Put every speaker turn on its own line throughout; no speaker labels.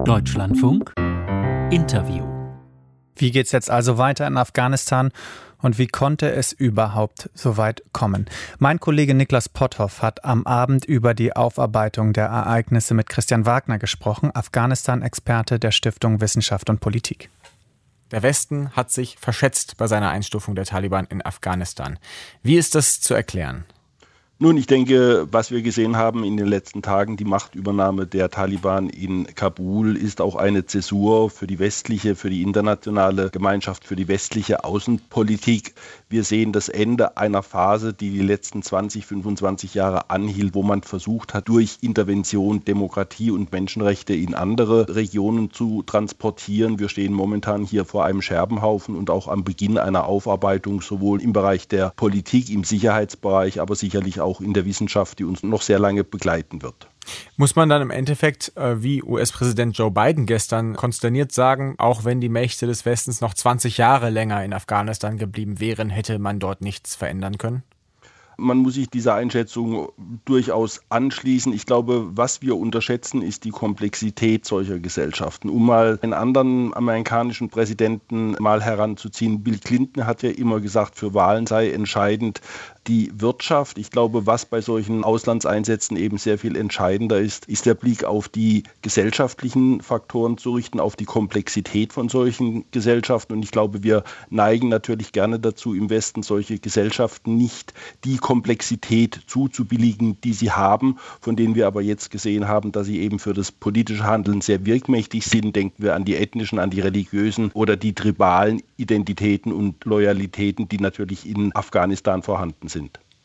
Deutschlandfunk Interview.
Wie geht's jetzt also weiter in Afghanistan und wie konnte es überhaupt so weit kommen? Mein Kollege Niklas Potthoff hat am Abend über die Aufarbeitung der Ereignisse mit Christian Wagner gesprochen, Afghanistan-Experte der Stiftung Wissenschaft und Politik.
Der Westen hat sich verschätzt bei seiner Einstufung der Taliban in Afghanistan. Wie ist das zu erklären?
Nun, ich denke, was wir gesehen haben in den letzten Tagen, die Machtübernahme der Taliban in Kabul, ist auch eine Zäsur für die westliche, für die internationale Gemeinschaft, für die westliche Außenpolitik. Wir sehen das Ende einer Phase, die die letzten 20, 25 Jahre anhielt, wo man versucht hat, durch Intervention Demokratie und Menschenrechte in andere Regionen zu transportieren. Wir stehen momentan hier vor einem Scherbenhaufen und auch am Beginn einer Aufarbeitung, sowohl im Bereich der Politik, im Sicherheitsbereich, aber sicherlich auch auch in der Wissenschaft, die uns noch sehr lange begleiten wird.
Muss man dann im Endeffekt, äh, wie US-Präsident Joe Biden gestern konsterniert sagen, auch wenn die Mächte des Westens noch 20 Jahre länger in Afghanistan geblieben wären, hätte man dort nichts verändern können?
Man muss sich dieser Einschätzung durchaus anschließen. Ich glaube, was wir unterschätzen, ist die Komplexität solcher Gesellschaften. Um mal einen anderen amerikanischen Präsidenten mal heranzuziehen, Bill Clinton hat ja immer gesagt, für Wahlen sei entscheidend, die Wirtschaft. Ich glaube, was bei solchen Auslandseinsätzen eben sehr viel entscheidender ist, ist der Blick auf die gesellschaftlichen Faktoren zu richten, auf die Komplexität von solchen Gesellschaften. Und ich glaube, wir neigen natürlich gerne dazu, im Westen solche Gesellschaften nicht die Komplexität zuzubilligen, die sie haben, von denen wir aber jetzt gesehen haben, dass sie eben für das politische Handeln sehr wirkmächtig sind. Denken wir an die ethnischen, an die religiösen oder die tribalen Identitäten und Loyalitäten, die natürlich in Afghanistan vorhanden sind.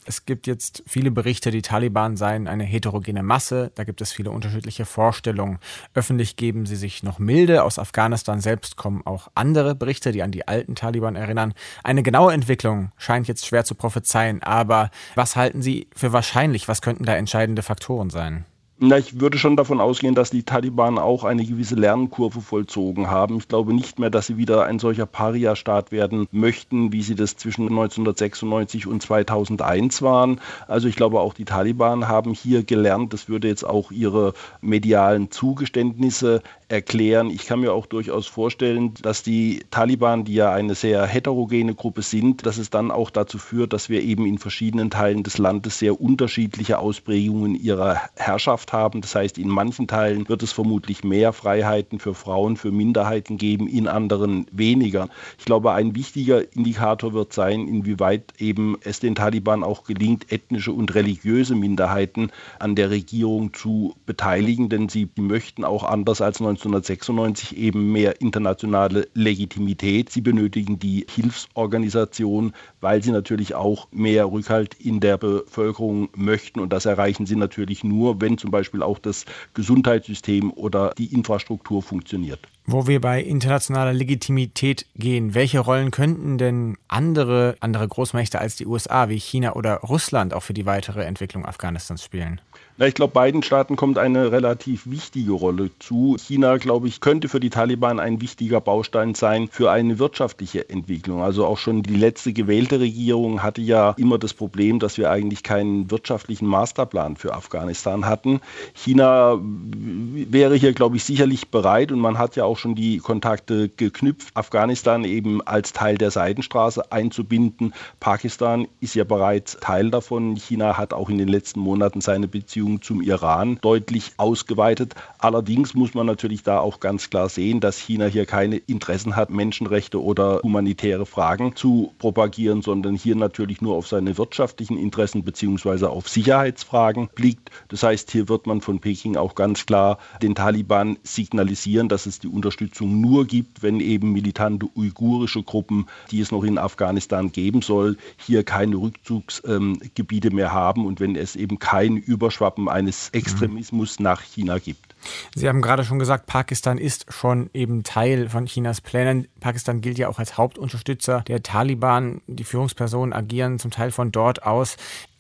Es gibt jetzt viele Berichte, die Taliban seien eine heterogene Masse. Da gibt es viele unterschiedliche Vorstellungen. Öffentlich geben sie sich noch milde. Aus Afghanistan selbst kommen auch andere Berichte, die an die alten Taliban erinnern. Eine genaue Entwicklung scheint jetzt schwer zu prophezeien. Aber was halten Sie für wahrscheinlich? Was könnten da entscheidende Faktoren sein?
Na, ich würde schon davon ausgehen, dass die Taliban auch eine gewisse Lernkurve vollzogen haben. Ich glaube nicht mehr, dass sie wieder ein solcher Paria-Staat werden möchten, wie sie das zwischen 1996 und 2001 waren. Also ich glaube auch die Taliban haben hier gelernt, das würde jetzt auch ihre medialen Zugeständnisse erklären. Ich kann mir auch durchaus vorstellen, dass die Taliban, die ja eine sehr heterogene Gruppe sind, dass es dann auch dazu führt, dass wir eben in verschiedenen Teilen des Landes sehr unterschiedliche Ausprägungen ihrer Herrschaft haben. Das heißt, in manchen Teilen wird es vermutlich mehr Freiheiten für Frauen, für Minderheiten geben, in anderen weniger. Ich glaube, ein wichtiger Indikator wird sein, inwieweit eben es den Taliban auch gelingt, ethnische und religiöse Minderheiten an der Regierung zu beteiligen, denn sie möchten auch anders als 19 1996 eben mehr internationale Legitimität. Sie benötigen die Hilfsorganisation, weil sie natürlich auch mehr Rückhalt in der Bevölkerung möchten. Und das erreichen sie natürlich nur, wenn zum Beispiel auch das Gesundheitssystem oder die Infrastruktur funktioniert.
Wo wir bei internationaler Legitimität gehen, welche Rollen könnten denn andere, andere Großmächte als die USA wie China oder Russland auch für die weitere Entwicklung Afghanistans spielen?
Na, ich glaube, beiden Staaten kommt eine relativ wichtige Rolle zu. China, glaube ich, könnte für die Taliban ein wichtiger Baustein sein für eine wirtschaftliche Entwicklung. Also auch schon die letzte gewählte Regierung hatte ja immer das Problem, dass wir eigentlich keinen wirtschaftlichen Masterplan für Afghanistan hatten. China wäre hier, glaube ich, sicherlich bereit und man hat ja auch schon die Kontakte geknüpft, Afghanistan eben als Teil der Seidenstraße einzubinden. Pakistan ist ja bereits Teil davon. China hat auch in den letzten Monaten seine Beziehungen zum Iran deutlich ausgeweitet. Allerdings muss man natürlich da auch ganz klar sehen, dass China hier keine Interessen hat, Menschenrechte oder humanitäre Fragen zu propagieren, sondern hier natürlich nur auf seine wirtschaftlichen Interessen bzw. auf Sicherheitsfragen blickt. Das heißt, hier wird man von Peking auch ganz klar den Taliban signalisieren, dass es die Unterstützung nur gibt, wenn eben militante uigurische Gruppen, die es noch in Afghanistan geben soll, hier keine Rückzugsgebiete ähm, mehr haben und wenn es eben kein Überschwapp Aufgaben eines Extremismus nach China gibt.
Sie haben gerade schon gesagt, Pakistan ist schon eben Teil von Chinas Plänen. Pakistan gilt ja auch als Hauptunterstützer der Taliban. Die Führungspersonen agieren zum Teil von dort aus.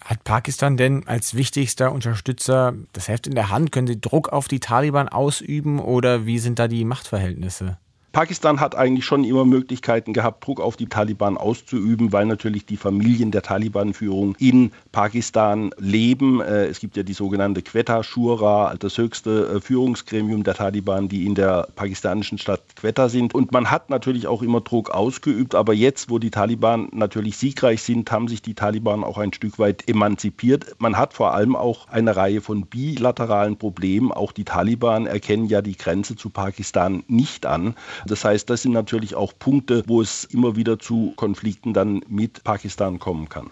Hat Pakistan denn als wichtigster Unterstützer das Heft in der Hand? Können sie Druck auf die Taliban ausüben oder wie sind da die Machtverhältnisse?
Pakistan hat eigentlich schon immer Möglichkeiten gehabt, Druck auf die Taliban auszuüben, weil natürlich die Familien der Taliban-Führung in Pakistan leben. Äh, es gibt ja die sogenannte Quetta Shura, das höchste äh, Führungsgremium der Taliban, die in der pakistanischen Stadt Quetta sind. Und man hat natürlich auch immer Druck ausgeübt, aber jetzt, wo die Taliban natürlich siegreich sind, haben sich die Taliban auch ein Stück weit emanzipiert. Man hat vor allem auch eine Reihe von bilateralen Problemen. Auch die Taliban erkennen ja die Grenze zu Pakistan nicht an. Das heißt, das sind natürlich auch Punkte, wo es immer wieder zu Konflikten dann mit Pakistan kommen kann.